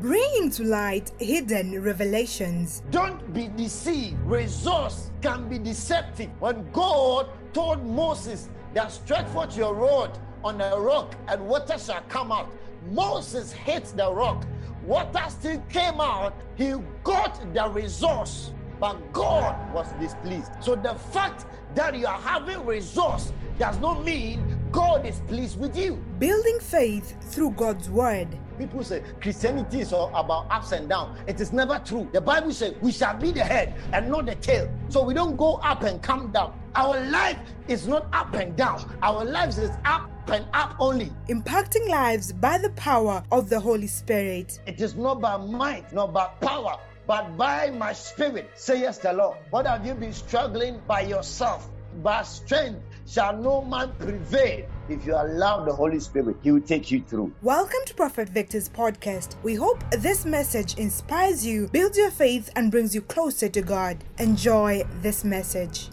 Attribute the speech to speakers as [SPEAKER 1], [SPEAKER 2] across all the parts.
[SPEAKER 1] bringing to light hidden revelations.
[SPEAKER 2] Don't be deceived. Resource can be deceptive. When God told Moses that stretch forth your rod on a rock and water shall come out, Moses hit the rock. Water still came out. He got the resource, but God was displeased. So the fact that you are having resource does not mean God is pleased with you.
[SPEAKER 1] Building faith through God's word.
[SPEAKER 2] People say Christianity is all about ups and downs. It is never true. The Bible says we shall be the head and not the tail. So we don't go up and come down. Our life is not up and down. Our lives is up and up only.
[SPEAKER 1] Impacting lives by the power of the Holy Spirit.
[SPEAKER 2] It is not by might, not by power, but by my spirit, says the Lord. What have you been struggling by yourself? By strength shall no man prevail. If you allow the Holy Spirit, He will take you through.
[SPEAKER 1] Welcome to Prophet Victor's podcast. We hope this message inspires you, builds your faith, and brings you closer to God. Enjoy this message.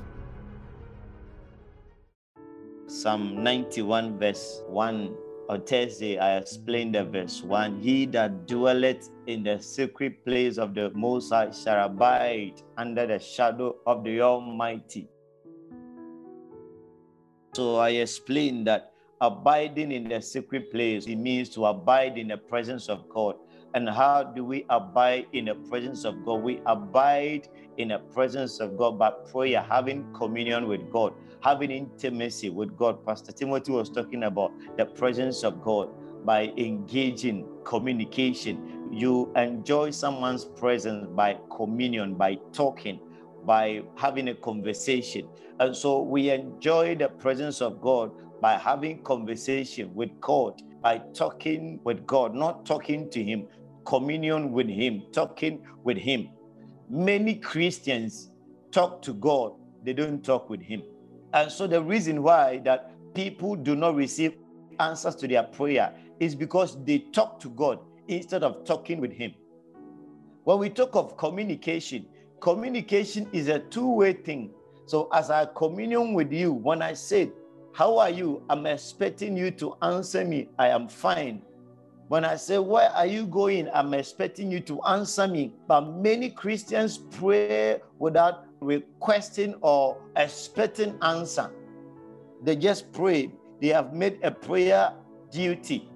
[SPEAKER 3] Psalm 91, verse 1. On Thursday, I explained the verse 1. He that dwelleth in the secret place of the Most High shall abide under the shadow of the Almighty. So I explained that abiding in the secret place, it means to abide in the presence of God. And how do we abide in the presence of God? We abide in the presence of God by prayer, having communion with God, having intimacy with God. Pastor Timothy was talking about the presence of God by engaging communication. You enjoy someone's presence by communion, by talking, by having a conversation. And so we enjoy the presence of God by having conversation with God, by talking with God, not talking to Him, communion with Him, talking with Him. Many Christians talk to God, they don't talk with Him. And so the reason why that people do not receive answers to their prayer is because they talk to God instead of talking with Him. When we talk of communication, communication is a two-way thing. So as I communion with you, when I said, How are you? I'm expecting you to answer me, I am fine. When I say, Where are you going? I'm expecting you to answer me. But many Christians pray without requesting or expecting answer. They just pray. They have made a prayer duty.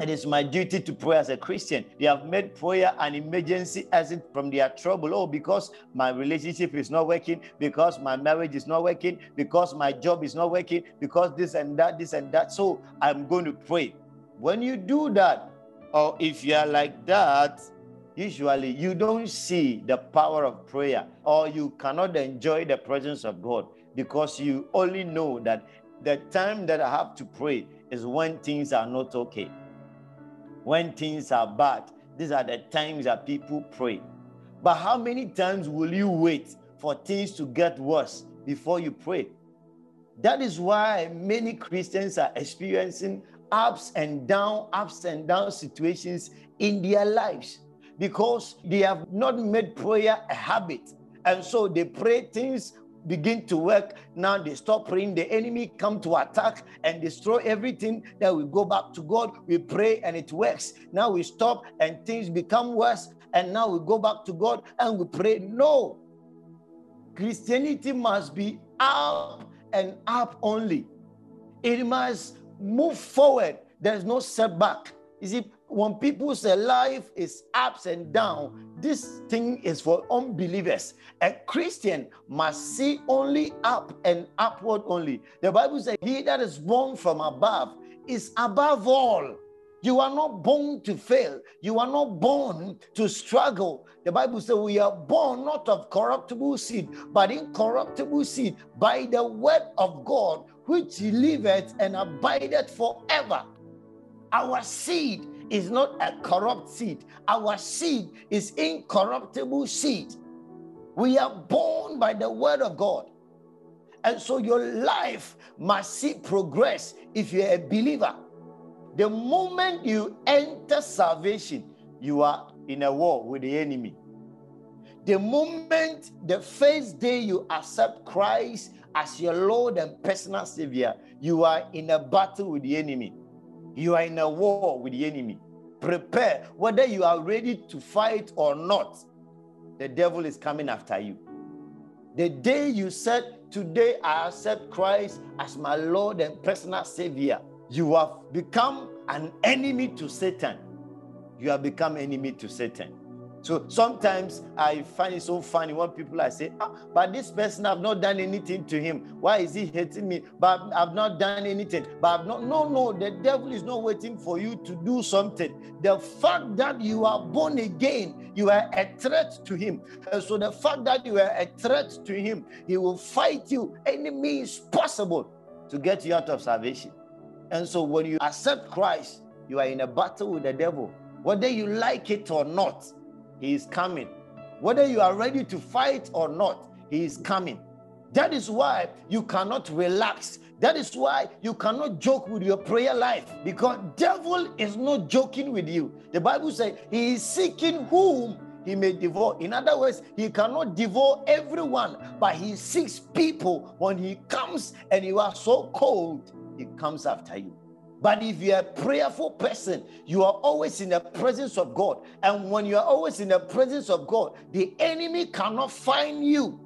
[SPEAKER 3] It is my duty to pray as a Christian. They have made prayer an emergency exit from their trouble. Oh, because my relationship is not working, because my marriage is not working, because my job is not working, because this and that, this and that. So I'm going to pray. When you do that, or if you are like that, usually you don't see the power of prayer, or you cannot enjoy the presence of God because you only know that the time that I have to pray is when things are not okay when things are bad. These are the times that people pray. But how many times will you wait for things to get worse before you pray? That is why many Christians are experiencing ups and down, ups and down situations in their lives because they have not made prayer a habit. And so they pray things begin to work. Now they stop praying. The enemy come to attack and destroy everything. Then we go back to God. We pray and it works. Now we stop and things become worse. And now we go back to God and we pray. No. Christianity must be up and up only. It must move forward. There's no setback. You see, when people say life is ups and down, this thing is for unbelievers. A Christian must see only up and upward only. The Bible says, He that is born from above is above all. You are not born to fail. You are not born to struggle. The Bible says we are born not of corruptible seed, but incorruptible seed by the word of God, which liveth and abideth forever. Our seed is not a corrupt seed. Our seed is incorruptible seed. We are born by the word of God. And so your life must see progress if you're a believer. The moment you enter salvation, you are in a war with the enemy. The moment, the first day you accept Christ as your Lord and personal Savior, you are in a battle with the enemy. You are in a war with the enemy. prepare, whether you are ready to fight or not, the devil is coming after you. The day you said, Today I accept Christ as my Lord and personal Savior, you have become an enemy to Satan. You have become enemy to Satan. So sometimes I find it so funny when people I say, ah, but this person I've not done anything to him. Why is he hating me? But I've not done anything. But I've not. No, no, the devil is not waiting for you to do something. The fact that you are born again, you are a threat to him. And so the fact that you are a threat to him, he will fight you any means possible to get you out of salvation. And so when you accept Christ, you are in a battle with the devil. Whether you like it or not, he is coming. Whether you are ready to fight or not, He is coming. That is why you cannot relax. That is why you cannot joke with your prayer life because devil is not joking with you. The Bible says he is seeking whom he may devour. In other words, he cannot devour everyone, but he seeks people. When he comes and you are so cold, he comes after you. But if you're a prayerful person, you are always in the presence of God. And when you are always in the presence of God, the enemy cannot find you.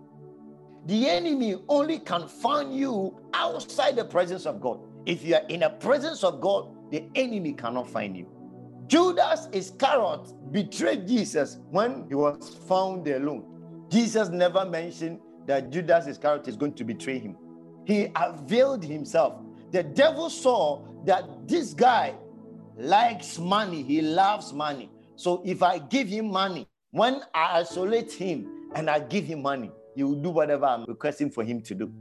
[SPEAKER 3] The enemy only can find you outside the presence of God. If you are in the presence of God, the enemy cannot find you. Judas Iscariot betrayed Jesus when he was found alone. Jesus never mentioned that Judas Iscariot is going to betray him. He availed himself. The devil saw that this guy likes money, he loves money. So if I give him money, when I isolate him and I give him money, he will do whatever I'm requesting for him to do.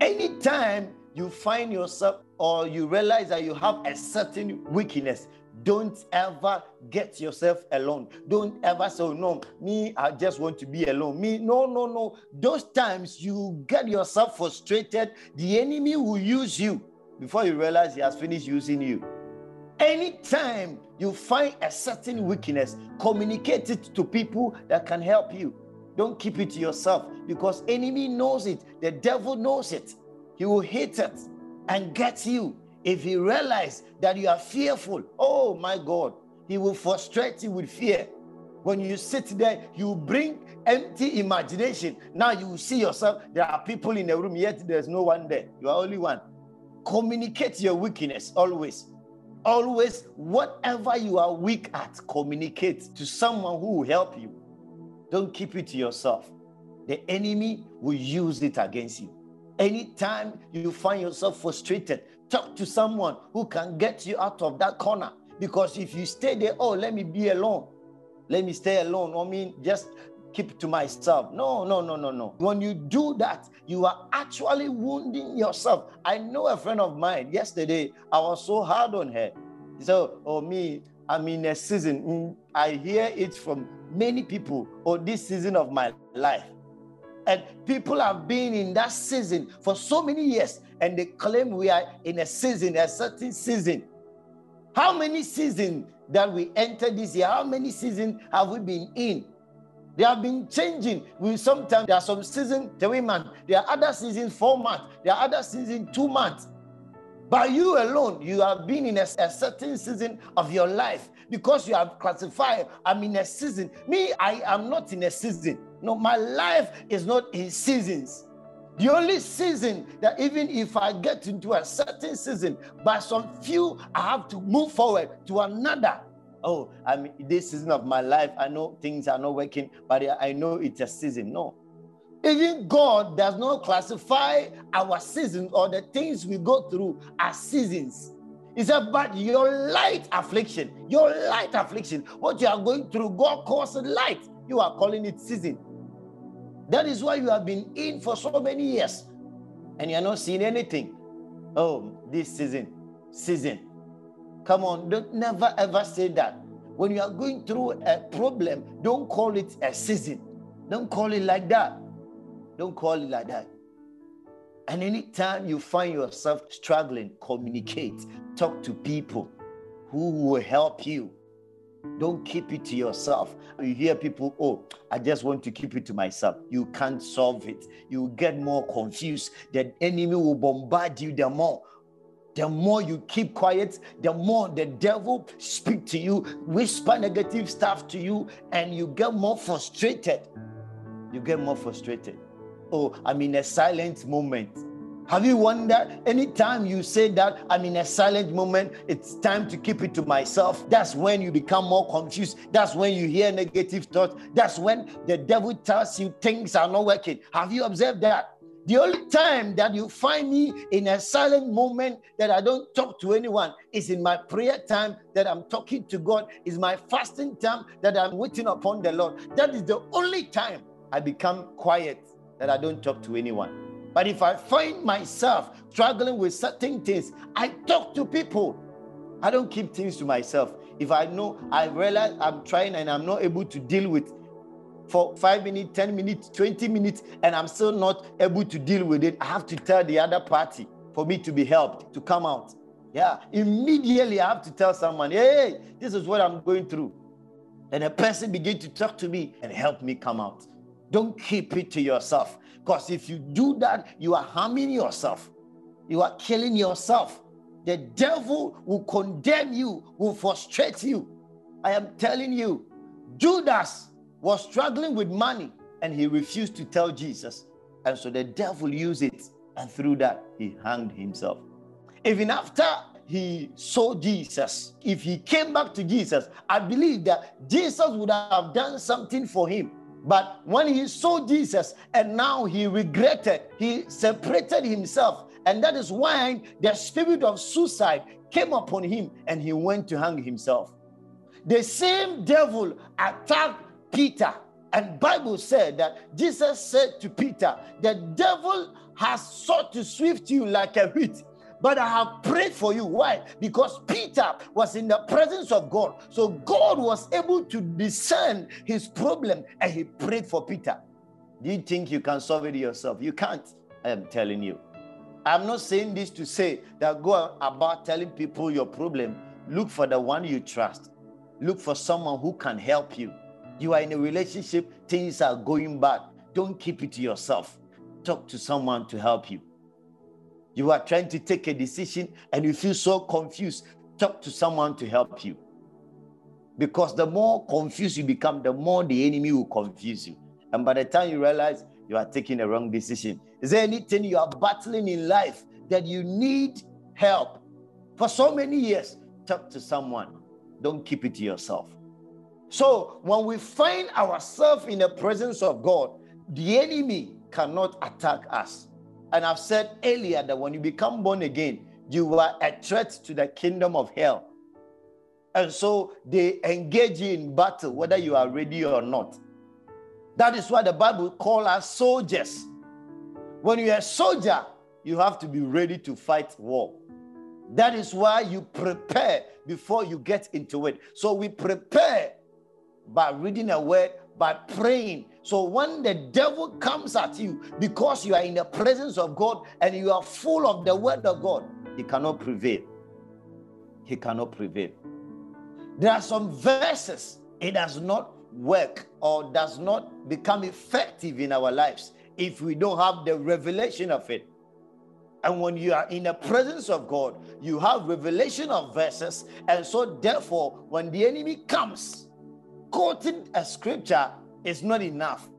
[SPEAKER 3] Anytime you find yourself or you realize that you have a certain weakness, don't ever get yourself alone. Don't ever say, oh, no, me, I just want to be alone. Me, no, no, no. Those times you get yourself frustrated, the enemy will use you before you realize he has finished using you. Anytime you find a certain weakness, communicate it to people that can help you. Don't keep it to yourself because enemy knows it. The devil knows it. He will hate it and get you if he realize that you are fearful. Oh my God, he will frustrate you with fear. When you sit there, you bring empty imagination. Now you see yourself. There are people in the room, yet there's no one there. You are only one. Communicate your weakness always. Always, whatever you are weak at, communicate to someone who will help you. Don't keep it to yourself. The enemy will use it against you. Anytime you find yourself frustrated, talk to someone who can get you out of that corner. Because if you stay there, oh, let me be alone. Let me stay alone. I mean, just keep to myself. No, no, no, no, no. When you do that, you are actually wounding yourself. I know a friend of mine yesterday, I was so hard on her. So, oh, me, I'm in a season. Mm, I hear it from many people, oh, this season of my life. And people have been in that season for so many years, and they claim we are in a season, a certain season. How many seasons that we entered this year? How many seasons have we been in? They have been changing. We sometimes there are some seasons three months, there are other seasons four months, there are other seasons two months. But you alone, you have been in a, a, certain season of your life because you have classified, I'm in a season. Me, I am not in a season. No, my life is not in seasons. The only season that even if I get into a certain season, by some few, I have to move forward to another oh, I'm this season of my life. I know things are not working, but I know it's a season. No. Even God does not classify our seasons or the things we go through as seasons. He said, but your light affliction, your light affliction, what you are going through, God calls it light. You are calling it season. That is why you have been in for so many years and you're not seeing anything. Oh, this season, season. Come on, don't never ever say that. When you are going through a problem, don't call it a season. Don't call it like that. Don't call it like that. And anytime you find yourself struggling, communicate, talk to people who will help you. Don't keep it to yourself. You hear people, oh, I just want to keep it to myself. You can't solve it. You get more confused. The enemy will bombard you the more the more you keep quiet, the more the devil speak to you, whisper negative stuff to you, and you get more frustrated. You get more frustrated. Oh, I'm in a silent moment. Have you wondered anytime you say that I'm in a silent moment, it's time to keep it to myself? That's when you become more confused. That's when you hear negative thoughts. That's when the devil tells you things are not working. Have you observed that? The only time that you find me in a silent moment that I don't talk to anyone is in my prayer time that I'm talking to God, is my fasting time that I'm waiting upon the Lord. That is the only time I become quiet that I don't talk to anyone. But if I find myself struggling with certain things, I talk to people. I don't keep things to myself. If I know I realize I'm trying and I'm not able to deal with for five minutes, 10 minutes, 20 minutes, and I'm still not able to deal with it, I have to tell the other party for me to be helped to come out. Yeah, immediately I have to tell someone, hey, this is what I'm going through. And a person begin to talk to me and help me come out. Don't keep it to yourself. Because if you do that, you are harming yourself, you are killing yourself. The devil will condemn you, will frustrate you. I am telling you, Judas was struggling with money and he refused to tell Jesus. And so the devil used it, and through that, he hanged himself. Even after he saw Jesus, if he came back to Jesus, I believe that Jesus would have done something for him but when he saw Jesus and now he regretted, he separated himself. And that is why the spirit of suicide came upon him and he went to hang himself. The same devil attacked Peter. And Bible said that Jesus said to Peter, the devil has sought to swift you like a wheat but I have prayed for you. Why? Because Peter was in the presence of God. So God was able to discern his problem and he prayed for Peter. Do you think you can solve it yourself? You can't. I am telling you. I'm not saying this to say that go about telling people your problem. Look for the one you trust. Look for someone who can help you. You are in a relationship, things are going bad. Don't keep it to yourself. Talk to someone to help you. You are trying to take a decision and you feel so confused. Talk to someone to help you. Because the more confused you become, the more the enemy will confuse you. And by the time you realize you are taking a wrong decision, is there anything you are battling in life that you need help? For so many years, talk to someone. Don't keep it to yourself. So when we find ourselves in the presence of God, the enemy cannot attack us. And I've said earlier that when you become born again, you are a threat to the kingdom of hell. And so they engage you in battle, whether you are ready or not. That is why the Bible calls us soldiers. When you're a soldier, you have to be ready to fight war. That is why you prepare before you get into it. So we prepare by reading a word, by praying, so when the devil comes at you because you are in the presence of God and you are full of the word of God, he cannot prevail. He cannot prevail. There are some verses it does not work or does not become effective in our lives if we don't have the revelation of it. And when you are in the presence of God, you have revelation of verses. And so, therefore, when the enemy comes, quoting a scripture is not enough.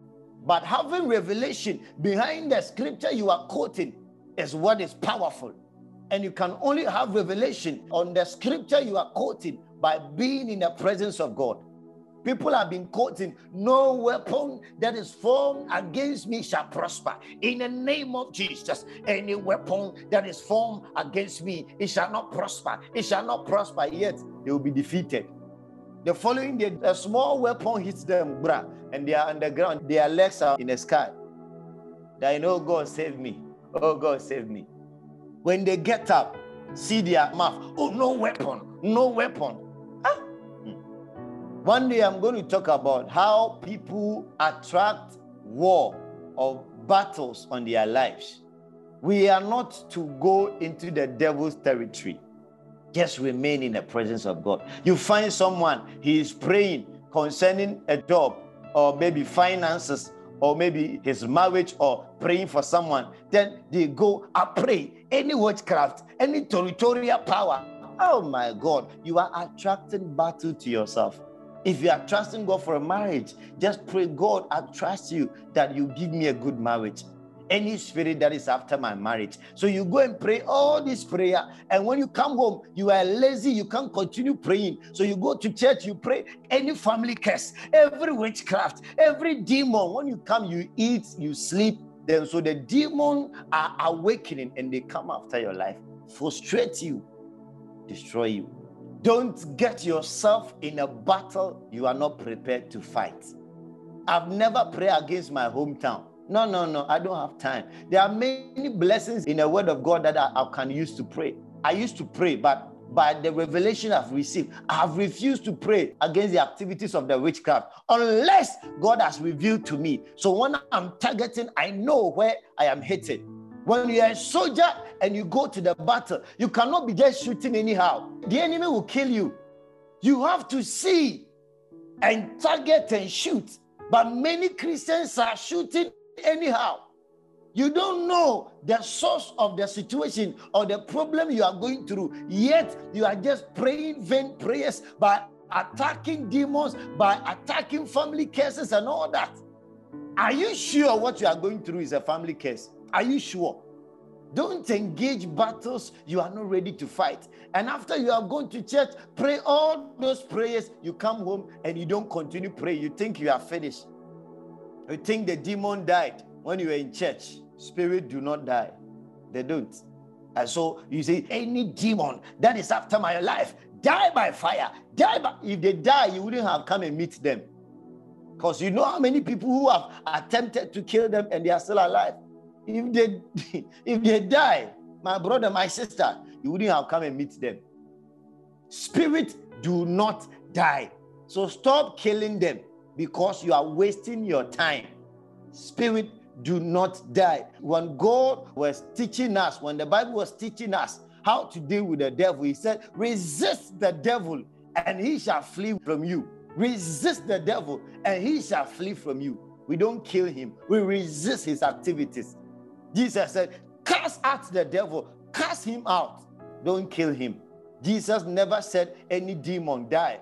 [SPEAKER 3] But having revelation behind the scripture you are quoting is what is powerful. And you can only have revelation on the scripture you are quoting by being in the presence of God. People have been quoting, No weapon that is formed against me shall prosper. In the name of Jesus, any weapon that is formed against me, it shall not prosper. It shall not prosper, yet they will be defeated. The following day, a small weapon hits them, bruh, and they are on the ground. Their legs are in the sky. They know God save me. Oh, God save me. When they get up, see their mouth. Oh, no weapon, no weapon. Ah. One day I'm going to talk about how people attract war or battles on their lives. We are not to go into the devil's territory. Just remain in the presence of God. You find someone, he is praying concerning a job or maybe finances or maybe his marriage or praying for someone, then they go, I pray, any witchcraft, any territorial power. Oh my God, you are attracting battle to yourself. If you are trusting God for a marriage, just pray, God, I trust you that you give me a good marriage any spirit that is after my marriage. So you go and pray all this prayer, and when you come home, you are lazy, you can't continue praying. So you go to church, you pray any family curse, every witchcraft, every demon. When you come, you eat, you sleep. Then so the demon are awakening and they come after your life, frustrate you, destroy you. Don't get yourself in a battle you are not prepared to fight. I've never prayed against my hometown. No, no, no, I don't have time. There are many blessings in the word of God that I, I can use to pray. I used to pray, but by the revelation I've received, I have refused to pray against the activities of the witchcraft unless God has revealed to me. So when I'm targeting, I know where I am hitting. When you're a soldier and you go to the battle, you cannot be just shooting anyhow. The enemy will kill you. You have to see and target and shoot. But many Christians are shooting anyhow. You don't know the source of the situation or the problem you are going through, yet you are just praying vain prayers by attacking demons, by attacking family cases, and all that. Are you sure what you are going through is a family case? Are you sure? Don't engage battles you are not ready to fight. And after you have gone to church, pray all those prayers, you come home and you don't continue pray. You think you are finished. You think the demon died when you were in church. Spirit do not die. They don't. And so you say, any demon that is after my life, die by fire. Die by if they die, you wouldn't have come and meet them. Because you know how many people who have attempted to kill them and they are still alive. If they if they die, my brother, my sister, you wouldn't have come and meet them. Spirit do not die. So stop killing them because you are wasting your time. Spirit do not die. When God was teaching us, when the Bible was teaching us how to deal with the devil, He said, resist the devil and he shall flee from you. Resist the devil and he shall flee from you. We don't kill him, we resist his activities. Jesus said, Cast out the devil, cast him out. Don't kill him. Jesus never said any demon die.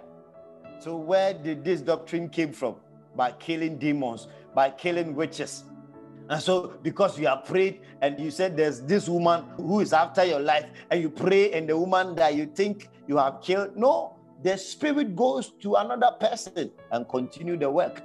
[SPEAKER 3] So where did this doctrine came from? By killing demons, by killing witches. And so, because you have prayed and you said there's this woman who is after your life, and you pray, and the woman that you think you have killed, no, the spirit goes to another person and continue the work.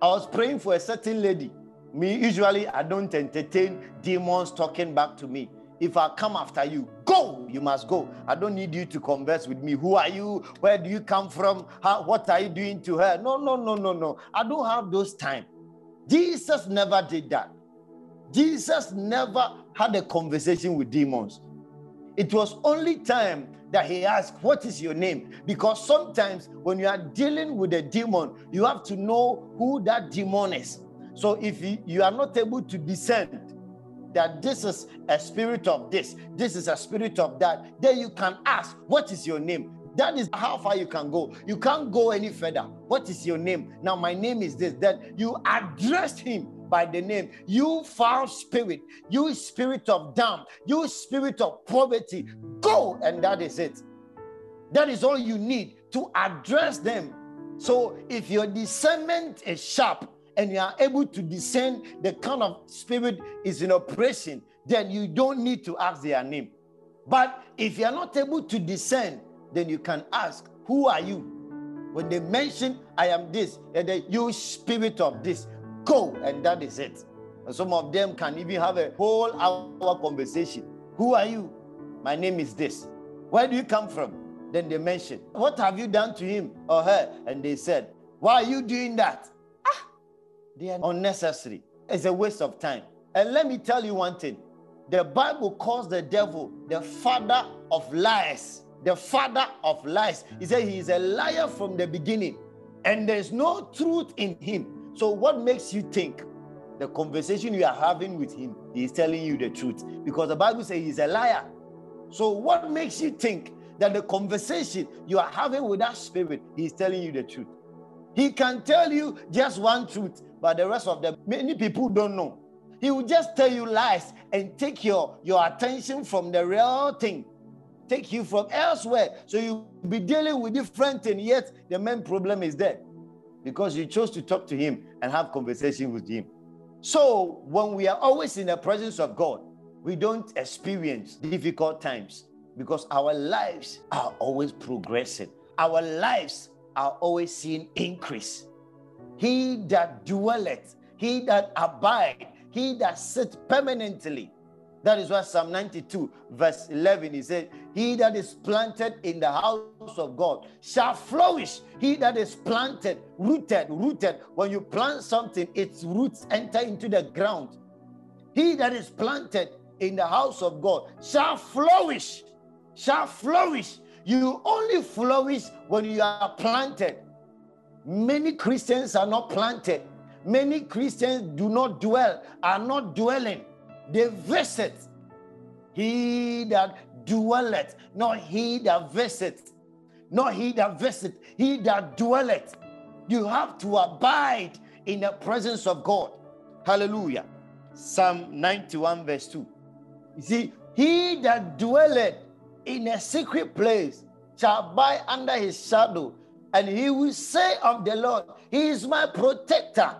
[SPEAKER 3] I was praying for a certain lady. Me, usually, I don't entertain demons talking back to me. If I come after you, go, you must go. I don't need you to converse with me. Who are you? Where do you come from? How, what are you doing to her? No, no, no, no, no. I don't have those time. Jesus never did that. Jesus never had a conversation with demons. It was only time that he asked, What is your name? Because sometimes when you are dealing with a demon, you have to know who that demon is. So if you are not able to discern that this is a spirit of this, this is a spirit of that, then you can ask, What is your name? That is how far you can go. You can't go any further. What is your name? Now, my name is this. Then you address him by the name. You foul spirit, you spirit of damn, you spirit of poverty, go. And that is it. That is all you need to address them. So if your discernment is sharp, and you are able to discern the kind of spirit is in operation, then you don't need to ask their name. But if you are not able to discern, then you can ask, Who are you? When they mention, I am this, and then you spirit of this, go, and that is it. And some of them can even have a whole hour conversation. Who are you? My name is this. Where do you come from? Then they mention, What have you done to him or her? And they said, Why are you doing that? They are unnecessary. It's a waste of time. And let me tell you one thing the Bible calls the devil the father of lies. The father of lies. He said he is a liar from the beginning, and there's no truth in him. So, what makes you think the conversation you are having with him, is telling you the truth? Because the Bible says he's a liar. So, what makes you think that the conversation you are having with that spirit, is telling you the truth? He can tell you just one truth, but the rest of them, many people don't know. He will just tell you lies and take your, your attention from the real thing, take you from elsewhere. So you'll be dealing with different things, yet the main problem is there because you chose to talk to him and have conversation with him. So when we are always in the presence of God, we don't experience difficult times because our lives are always progressing. Our lives are always seeing increase. He that dwelleth, he that abide, he that sits permanently. That is what Psalm 92, verse 11, he said, He that is planted in the house of God shall flourish. He that is planted, rooted, rooted. When you plant something, its roots enter into the ground. He that is planted in the house of God shall flourish, shall flourish. You only flourish when you are planted. Many Christians are not planted. Many Christians do not dwell, are not dwelling. They visit. He that dwelleth, not he that visits, not he that visits, he that dwelleth. You have to abide in the presence of God. Hallelujah. Psalm 91, verse 2. You see, he that dwelleth in a secret place shall abide under his shadow, and he will say of the Lord, He is my protector.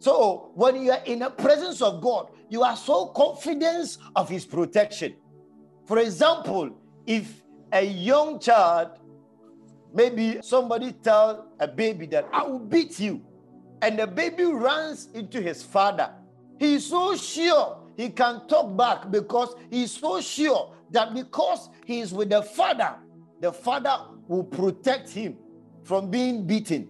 [SPEAKER 3] So when you are in the presence of God, you are so confident of his protection. For example, if a young child, maybe somebody tell a baby that I will beat you, and the baby runs into his father, he is so sure he can talk back because he's so sure that because he is with the father, the father will protect him from being beaten.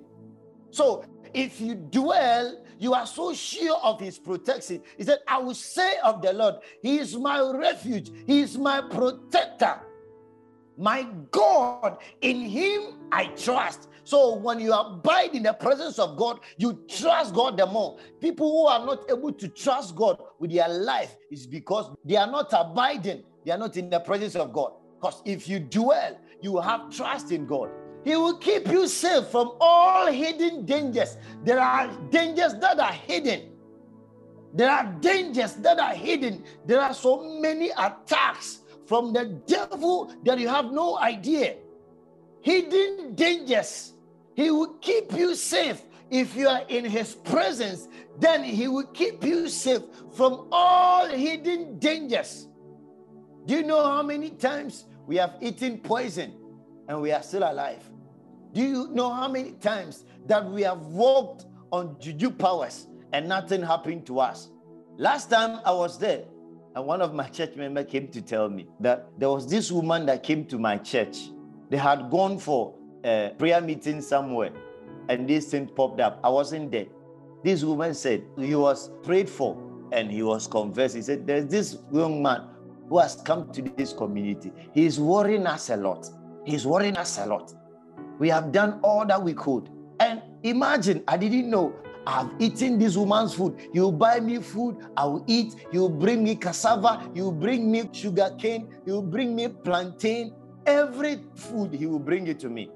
[SPEAKER 3] So if you dwell, you are so sure of his protection. He said, I will say of the Lord, He is my refuge, He is my protector. My God, in Him I trust. So when you abide in the presence of God, you trust God the more. People who are not able to trust God with their life is because they are not abiding, they are not in the presence of God. Because if you dwell, you have trust in God. He will keep you safe from all hidden dangers. There are dangers that are hidden. There are dangers that are hidden. There are so many attacks from the devil that you have no idea. Hidden dangers he will keep you safe. If you are in His presence, then He will keep you safe from all hidden dangers. Do you know how many times we have eaten poison and we are still alive? Do you know how many times that we have walked on juju powers and nothing happened to us? Last time I was there, and one of my church members came to tell me that there was this woman that came to my church. They had gone for a prayer meeting somewhere and this thing popped up. I wasn't there. This woman said he was prayed for and he was conversed. He said, There's this young man who has come to this community. He's worrying us a lot. He's worrying us a lot. We have done all that we could. And imagine, I didn't know I've eaten this woman's food. You buy me food, I will eat. You bring me cassava, you bring me sugar cane, you bring me plantain. Every food, he will bring it to me.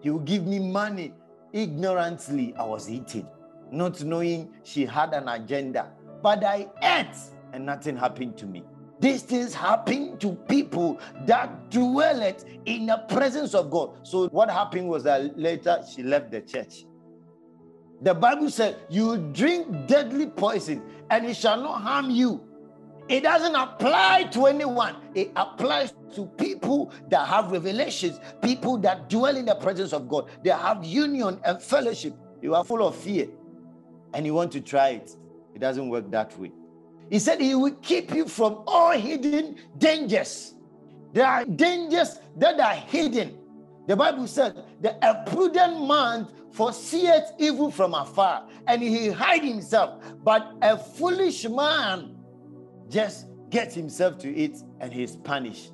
[SPEAKER 3] He will give me money. Ignorantly, I was eating, not knowing she had an agenda. But I ate and nothing happened to me. These things happen to people that dwelleth in the presence of God. So what happened was that later she left the church. The Bible said, You drink deadly poison, and it shall not harm you. It doesn't apply to anyone. It applies to people that have revelations, people that dwell in the presence of God. They have union and fellowship. You are full of fear and you want to try it. It doesn't work that way. He said he will keep you from all hidden dangers. There are dangers that are hidden. The Bible said, the a prudent man foreseeth evil from afar, and he hide himself. But a foolish man just gets himself to it and he's punished.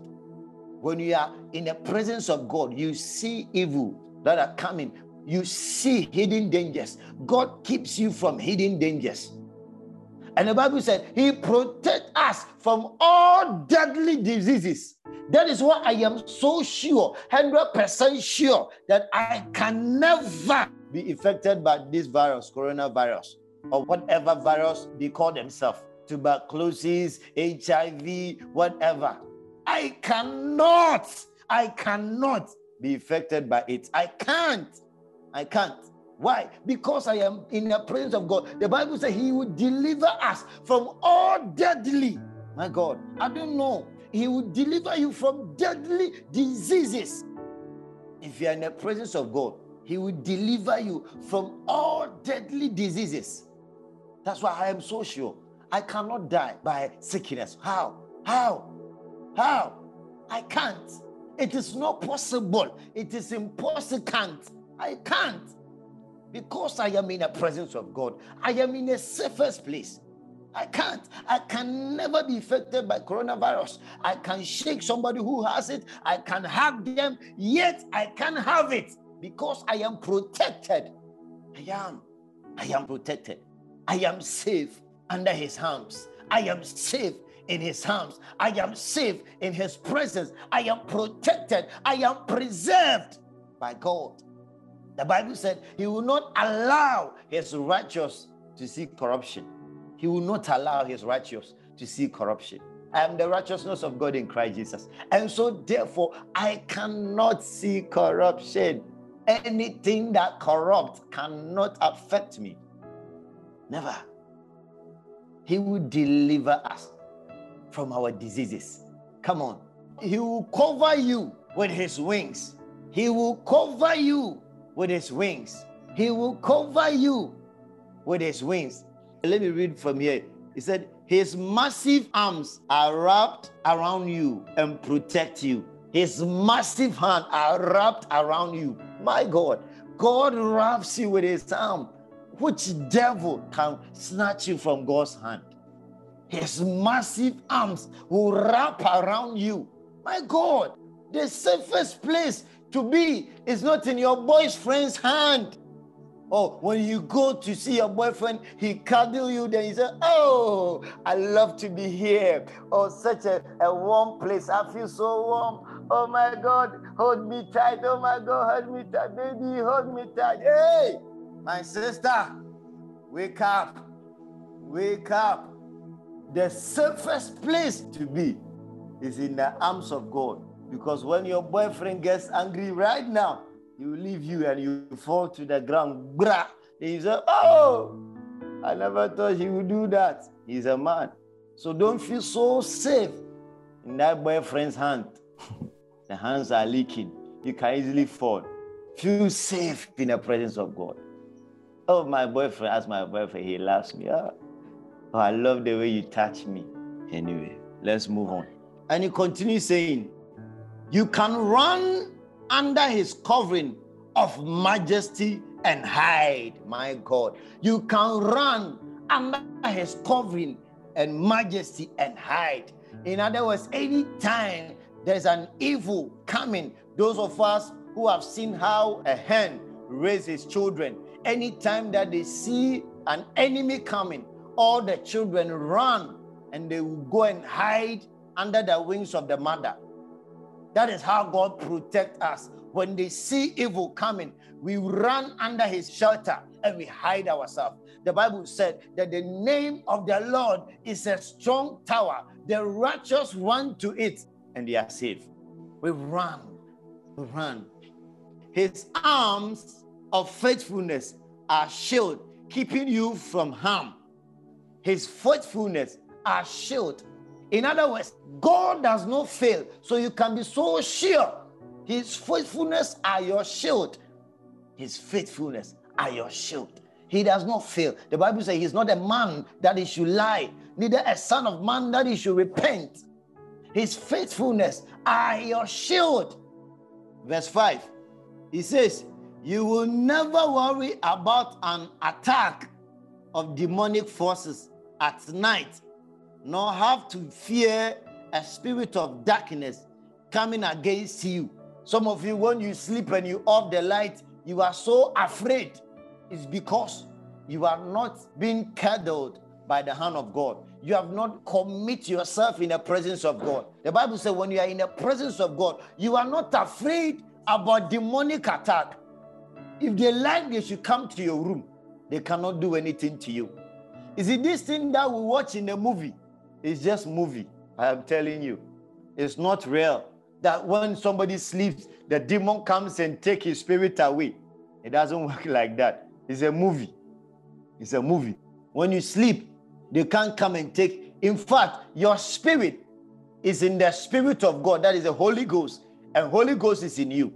[SPEAKER 3] When you are in the presence of God, you see evil that are coming. You see hidden dangers. God keeps you from hidden dangers. And the Bible said, He protects us from all deadly diseases. That is why I am so sure, 100% sure, that I can never be affected by this virus, coronavirus, or whatever virus they call themselves tuberculosis, HIV, whatever. I cannot, I cannot be affected by it. I can't. I can't. Why? Because I am in the presence of God. The Bible says He will deliver us from all deadly. My God, I don't know. He will deliver you from deadly diseases. If you are in the presence of God, He will deliver you from all deadly diseases. That's why I am so sure. I cannot die by sickness. How? How? How? I can't. It is not possible. It is impossible. I can't. Because I am in the presence of God. I am in the safest place. I can't. I can never be affected by coronavirus. I can shake somebody who has it. I can hug them, yet I can't have it because I am protected. I am. I am protected. I am safe under his arms. I am safe in his arms. I am safe in his presence. I am protected. I am preserved by God. The Bible said he will not allow his righteous to see corruption. He will not allow his righteous to see corruption. I am the righteousness of God in Christ Jesus. And so, therefore, I cannot see corruption. Anything that corrupts cannot affect me. Never. He will deliver us from our diseases. Come on. He will cover you with his wings. He will cover you with his wings. He will cover you with his wings. Let me read from here. He said, His massive arms are wrapped around you and protect you. His massive hand are wrapped around you. My God, God wraps you with his arm. Which devil can snatch you from God's hand? His massive arms will wrap around you. My God, the safest place to be is not in your boyfriend's hand. Oh, when you go to see your boyfriend, he cuddle you, then he say, Oh, I love to be here. Oh, such a, a warm place. I feel so warm. Oh my God, hold me tight. Oh my God, hold me tight. Baby, hold me tight. Hey, my sister, wake up. Wake up. The safest place to be is in the arms of God. Because when your boyfriend gets angry right now, he will leave you and you fall to the ground. Brah. He say, Oh, I never thought he would do that. He's a man. So don't feel so safe in that boyfriend's hand. the hands are leaking. You can easily fall. Feel safe in the presence of God. Oh, my boyfriend, as my boyfriend, he loves me. Oh, oh, I love the way you touch me. Anyway, let's move on. And he continues saying, You can run under his covering of majesty and hide, my God. You can run under his covering and majesty and hide. In other words, anytime there's an evil coming, those of us who have seen how a hen raises children, anytime that they see an enemy coming, all the children run and they will go and hide under the wings of the mother. That is how God protects us. When they see evil coming, we run under his shelter and we hide ourselves. The Bible said that the name of the Lord is a strong tower. The righteous run to it and they are safe. We run, we run. His arms of faithfulness are shield, keeping you from harm. His faithfulness are shield in other words, God does not fail. So you can be so sure his faithfulness are your shield. His faithfulness are your shield. He does not fail. The Bible says he's not a man that he should lie, neither a son of man that he should repent. His faithfulness are your shield. Verse 5. He says, You will never worry about an attack of demonic forces at night nor have to fear a spirit of darkness coming against you. Some of you, when you sleep and you off the light, you are so afraid. It's because you are not being cuddled by the hand of God. You have not commit yourself in the presence of God. The Bible says when you are in the presence of God, you are not afraid about demonic attack. If they like, they should come to your room. They cannot do anything to you. Is it this thing that we watch in the movie is just movie. I am telling you, it's not real. That when somebody sleeps, the demon comes and take his spirit away. It doesn't work like that. It's a movie. It's a movie. When you sleep, they can't come and take. In fact, your spirit is in the spirit of God. That is the Holy Ghost. And Holy Ghost is in you.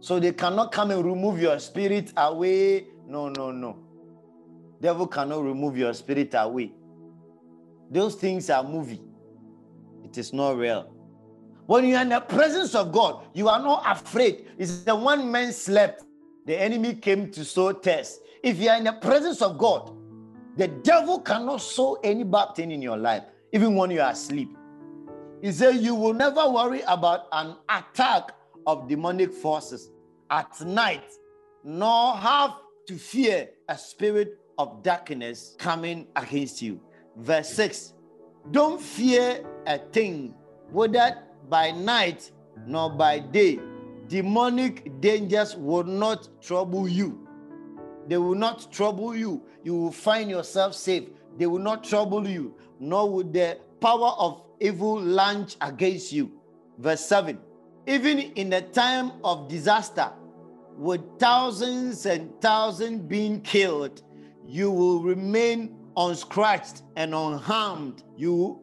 [SPEAKER 3] So they cannot come and remove your spirit away. No, no, no. Devil cannot remove your spirit away. Those things are movie. It is not real. When you are in the presence of God, you are not afraid. It's the one man slept. The enemy came to sow test. If you are in the presence of God, the devil cannot sow any bad thing in your life, even when you are asleep. He said, You will never worry about an attack of demonic forces at night, nor have to fear a spirit of darkness coming against you. Verse 6 Don't fear a thing, whether by night nor by day. Demonic dangers will not trouble you. They will not trouble you. You will find yourself safe. They will not trouble you, nor will the power of evil launch against you. Verse 7 Even in the time of disaster, with thousands and thousands being killed, you will remain unscratched and unharmed. You,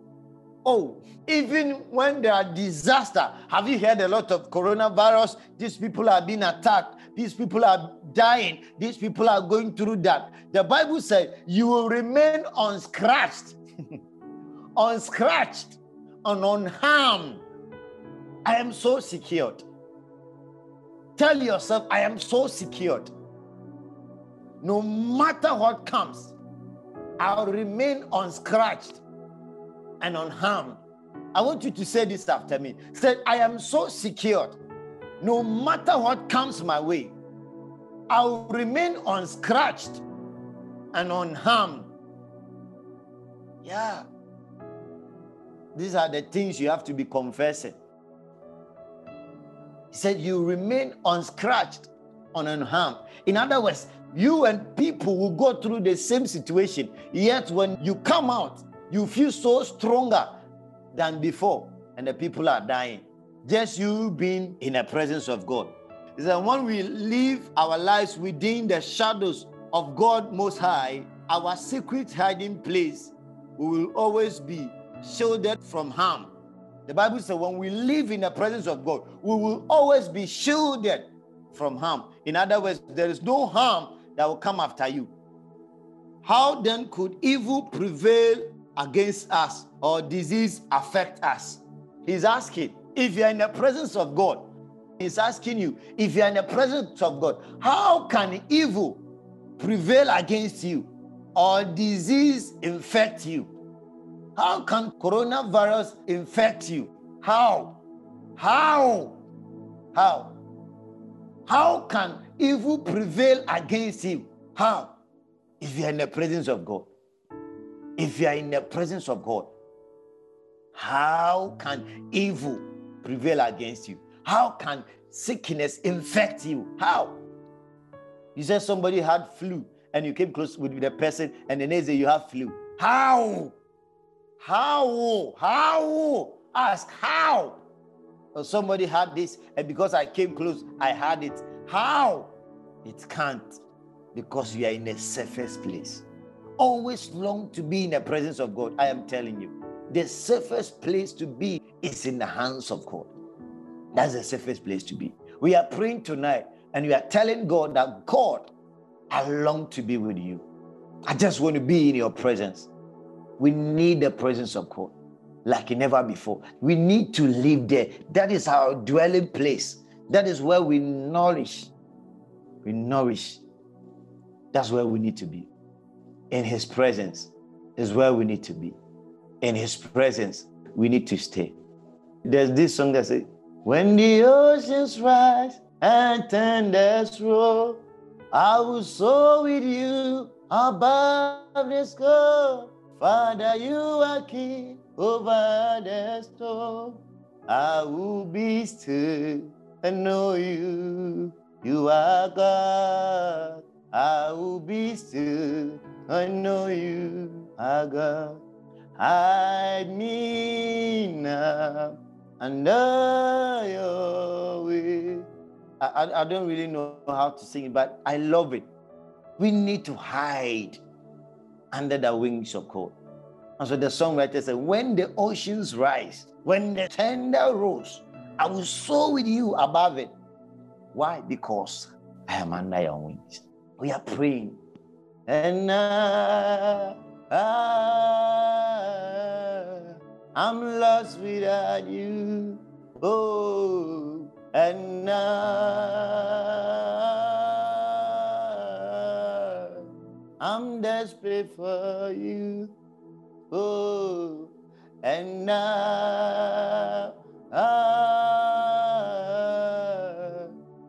[SPEAKER 3] oh, even when there are disaster, have you heard a lot of coronavirus? These people are being attacked. These people are dying. These people are going through that. The Bible said you will remain unscratched, unscratched and unharmed. I am so secured. Tell yourself, I am so secured. No matter what comes, I'll remain unscratched and unharmed. I want you to say this after me. Say, I am so secured. No matter what comes my way, I will remain unscratched and unharmed. Yeah. These are the things you have to be confessing. He said, You remain unscratched unharmed. In other words, you and people will go through the same situation, yet when you come out, you feel so stronger than before, and the people are dying. Just you being in the presence of God. Is that when we live our lives within the shadows of God Most High, our secret hiding place, we will always be shielded from harm. The Bible says when we live in the presence of God, we will always be shielded from harm. In other words, there is no harm that will come after you. How then could evil prevail against us or disease affect us? He's asking, if you're in the presence of God, he's asking you, if you're in the presence of God, how can evil prevail against you or disease infect you? How can coronavirus infect you? How? How? How? How can evil prevail against him? How? If you are in the presence of God. If you are in the presence of God, how can evil prevail against you? How can sickness infect you? How? You said somebody had flu and you came close with the person and the next day you have flu. How? How? How? Ask how? Or somebody had this, and because I came close, I had it. How? It can't because you are in a safest place. Always long to be in the presence of God. I am telling you, the safest place to be is in the hands of God. That's the safest place to be. We are praying tonight and we are telling God that God, I long to be with you. I just want to be in your presence. We need the presence of God like never before. We need to live there. That is our dwelling place. That is where we nourish. We nourish. That's where we need to be. In His presence is where we need to be. In His presence, we need to stay. There's this song that says, When the oceans rise and thunders roll, I will soar with you above the sky. Father, you are king over the storm. I will be still and know you. You are God. I will be still. I know you are God. Hide me now under your wing. I, I, I don't really know how to sing it, but I love it. We need to hide under the wings of God. And so the songwriter said, When the oceans rise, when the thunder rolls, I will soar with you above it. Why? Because I am under your wings. We are praying. And I, I, I'm lost without you. Oh, and I, I'm desperate for you. Oh, and now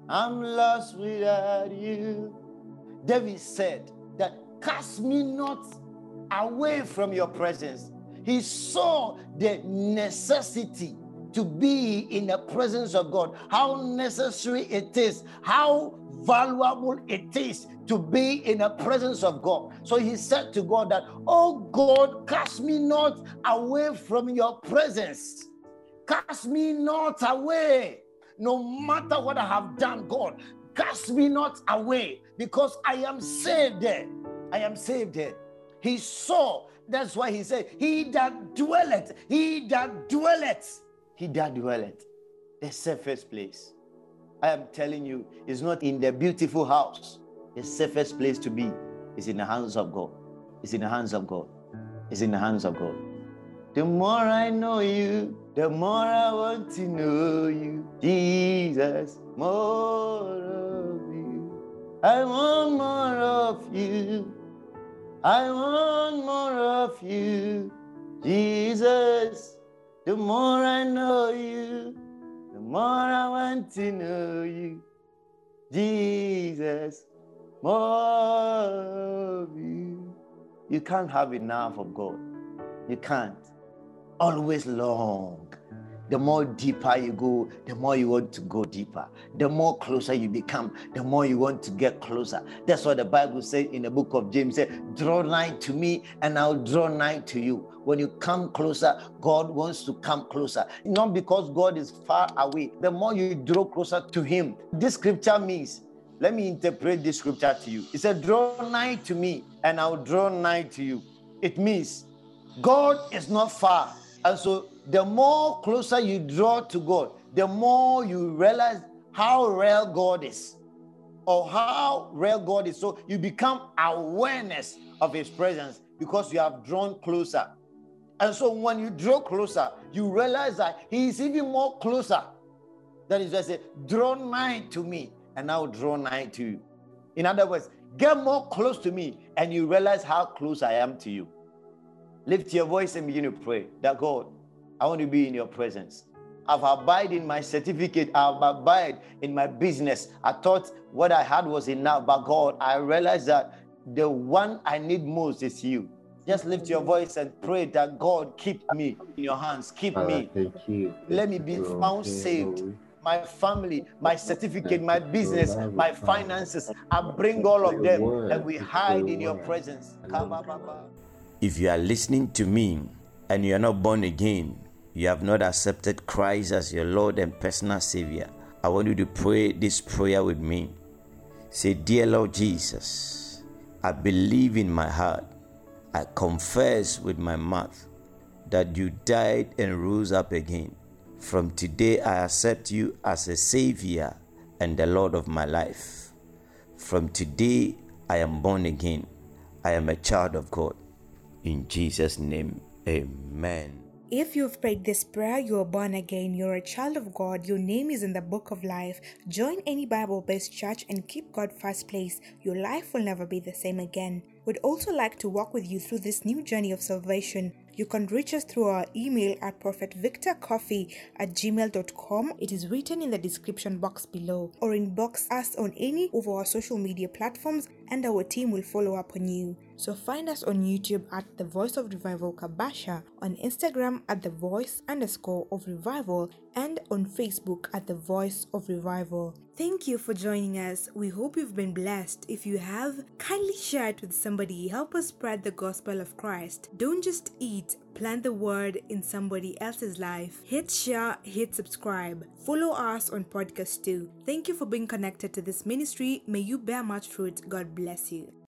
[SPEAKER 3] I'm lost without you. David said that cast me not away from your presence. He saw the necessity to be in the presence of God, how necessary it is, how valuable it is to be in the presence of God. So he said to God that, Oh God, cast me not away from your presence. Cast me not away. No matter what I have done, God, cast me not away because I am saved. I am saved. He saw, that's why he said, He that dwelleth, he that dwelleth, he that dwelleth, the safest place. I am telling you, it's not in the beautiful house. The safest place to be is in the hands of God. It's in the hands of God. It's in the hands of God. The more I know you, the more I want to know you, Jesus. More of you. I want more of you. I want more of you, Jesus. The more I know you, the more I want to know you, Jesus. More of you. You can't have enough of God. You can't. Always long. The more deeper you go, the more you want to go deeper. The more closer you become, the more you want to get closer. That's what the Bible says in the book of James. Said, draw nigh to me, and I'll draw nigh to you. When you come closer, God wants to come closer. Not because God is far away. The more you draw closer to Him, this scripture means let me interpret this scripture to you. It said, Draw nigh to me, and I'll draw nigh to you. It means God is not far. And so the more closer you draw to God, the more you realize how real God is or how real God is. So you become awareness of his presence because you have drawn closer. And so when you draw closer, you realize that he is even more closer. That is why I say, draw nigh to me, and I will draw nigh to you. In other words, get more close to me, and you realize how close I am to you. Lift your voice and begin to pray that God, I want to be in your presence. I've abided in my certificate. I've abided in my business. I thought what I had was enough, but God, I realized that the one I need most is you. Just lift your voice and pray that God keep me in your hands. Keep me.
[SPEAKER 4] Thank you.
[SPEAKER 3] Let me be found saved. My family, my certificate, my business, my finances. I bring all of them and we hide in your presence. If you are listening to me and you are not born again, you have not accepted Christ as your Lord and personal Savior, I want you to pray this prayer with me. Say, Dear Lord Jesus, I believe in my heart, I confess with my mouth that you died and rose up again. From today, I accept you as a Savior and the Lord of my life. From today, I am born again. I am a child of God. In Jesus' name, amen.
[SPEAKER 1] If you've prayed this prayer, you are born again, you're a child of God, your name is in the book of life. Join any Bible based church and keep God first place. Your life will never be the same again. We'd also like to walk with you through this new journey of salvation. You can reach us through our email at prophetvictorcoffee at gmail.com. It is written in the description box below, or inbox us on any of our social media platforms, and our team will follow up on you. So find us on YouTube at The Voice of Revival Kabasha, on Instagram at The Voice underscore of Revival, and on Facebook at The Voice of Revival. Thank you for joining us. We hope you've been blessed. If you have, kindly share it with somebody. Help us spread the gospel of Christ. Don't just eat, plant the word in somebody else's life. Hit share, hit subscribe. Follow us on podcast too. Thank you for being connected to this ministry. May you bear much fruit. God bless you.